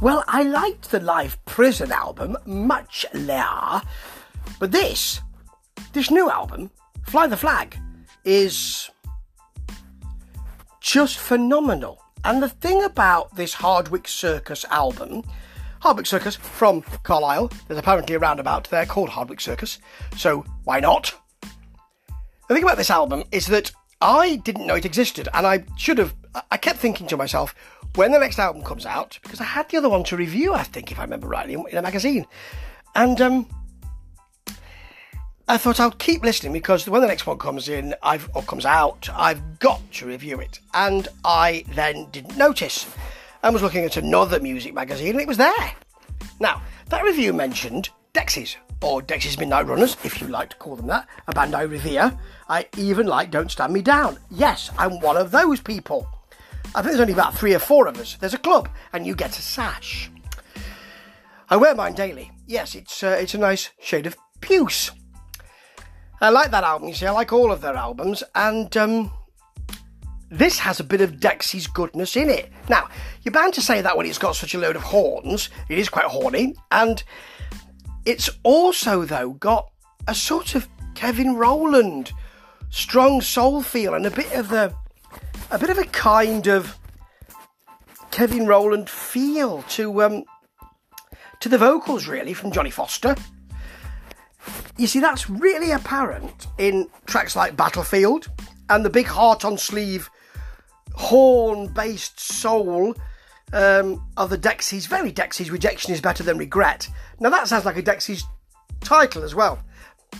Well, I liked the Live Prison album much there, but this, this new album, Fly the Flag, is just phenomenal. And the thing about this Hardwicke Circus album, Hardwicke Circus from Carlisle, there's apparently a roundabout there called Hardwicke Circus, so why not? The thing about this album is that I didn't know it existed, and I should have. I kept thinking to myself, when the next album comes out, because I had the other one to review, I think, if I remember rightly, in a magazine. And um, I thought I'll keep listening because when the next one comes in, I've or comes out, I've got to review it. And I then didn't notice. and was looking at another music magazine and it was there. Now, that review mentioned Dexys, or Dexys Midnight Runners, if you like to call them that, a band I revere. I even like Don't Stand Me Down. Yes, I'm one of those people. I think there's only about three or four of us. There's a club, and you get a sash. I wear mine daily. Yes, it's uh, it's a nice shade of puce. I like that album. You see, I like all of their albums, and um, this has a bit of Dexy's goodness in it. Now, you're bound to say that when it's got such a load of horns. It is quite horny, and it's also though got a sort of Kevin Rowland strong soul feel and a bit of the a bit of a kind of Kevin Rowland feel to um, to the vocals, really, from Johnny Foster. You see, that's really apparent in tracks like Battlefield and the big heart on sleeve, horn based soul um, of the Dexys. Very Dexys, rejection is better than regret. Now, that sounds like a Dexys title as well.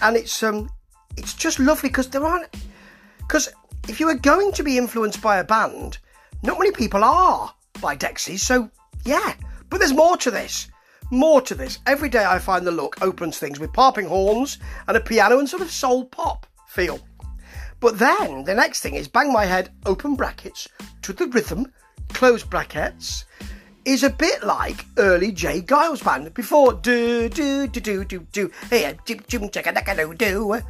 And it's um, it's just lovely because there aren't. Because if you are going to be influenced by a band, not many people are by Dexys, so yeah. But there's more to this. More to this. Every day I find the look opens things with popping horns and a piano and sort of soul pop feel. But then the next thing is bang my head, open brackets, to the rhythm, close brackets, is a bit like early J. Geils band before do do do do do do hey do do do do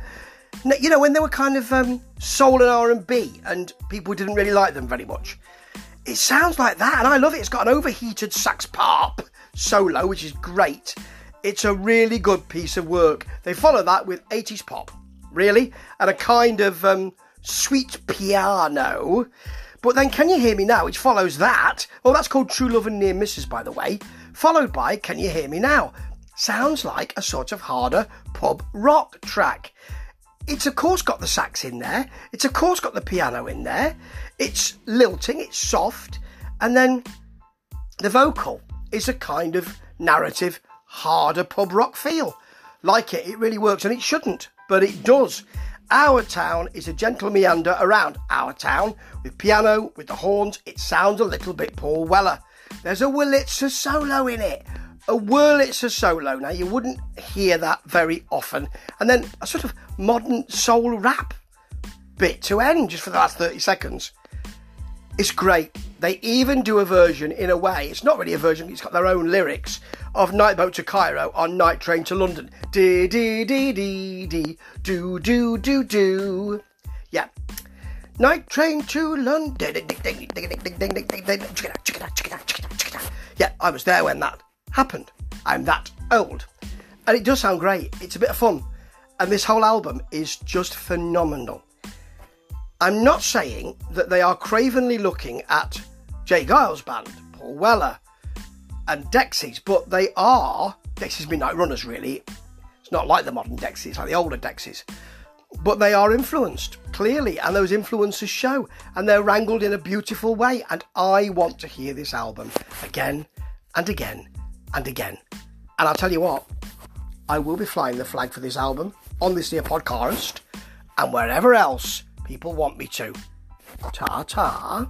you know when they were kind of um, soul and R and B, and people didn't really like them very much. It sounds like that, and I love it. It's got an overheated sax pop solo, which is great. It's a really good piece of work. They follow that with 80s pop, really, and a kind of um, sweet piano. But then, Can You Hear Me Now, which follows that. well, that's called True Love and Near Misses, by the way. Followed by Can You Hear Me Now? Sounds like a sort of harder pub rock track. It's of course got the sax in there. It's of course got the piano in there. It's lilting, it's soft, and then the vocal is a kind of narrative, harder pub rock feel. Like it, it really works, and it shouldn't, but it does. Our Town is a gentle meander around our town with piano, with the horns. It sounds a little bit Paul Weller. There's a Wurlitzer solo in it, a Wurlitzer solo. Now, you wouldn't hear that very often. And then a sort of modern soul rap bit to end just for the last 30 seconds. It's great. They even do a version in a way, it's not really a version, it's got their own lyrics of Night Boat to Cairo on Night Train to London. Dee dee dee dee dee, do do do do. Yeah. Night Train to London. Yeah, I was there when that happened. I'm that old. And it does sound great. It's a bit of fun. And this whole album is just phenomenal. I'm not saying that they are cravenly looking at J. Geils Band, Paul Weller, and Dexys, but they are Dexys Midnight Runners, really. It's not like the modern Dexys, like the older Dexys. But they are influenced, clearly, and those influences show, and they're wrangled in a beautiful way. And I want to hear this album again and again and again. And I'll tell you what, I will be flying the flag for this album on this here podcast and wherever else people want me to. Ta ta.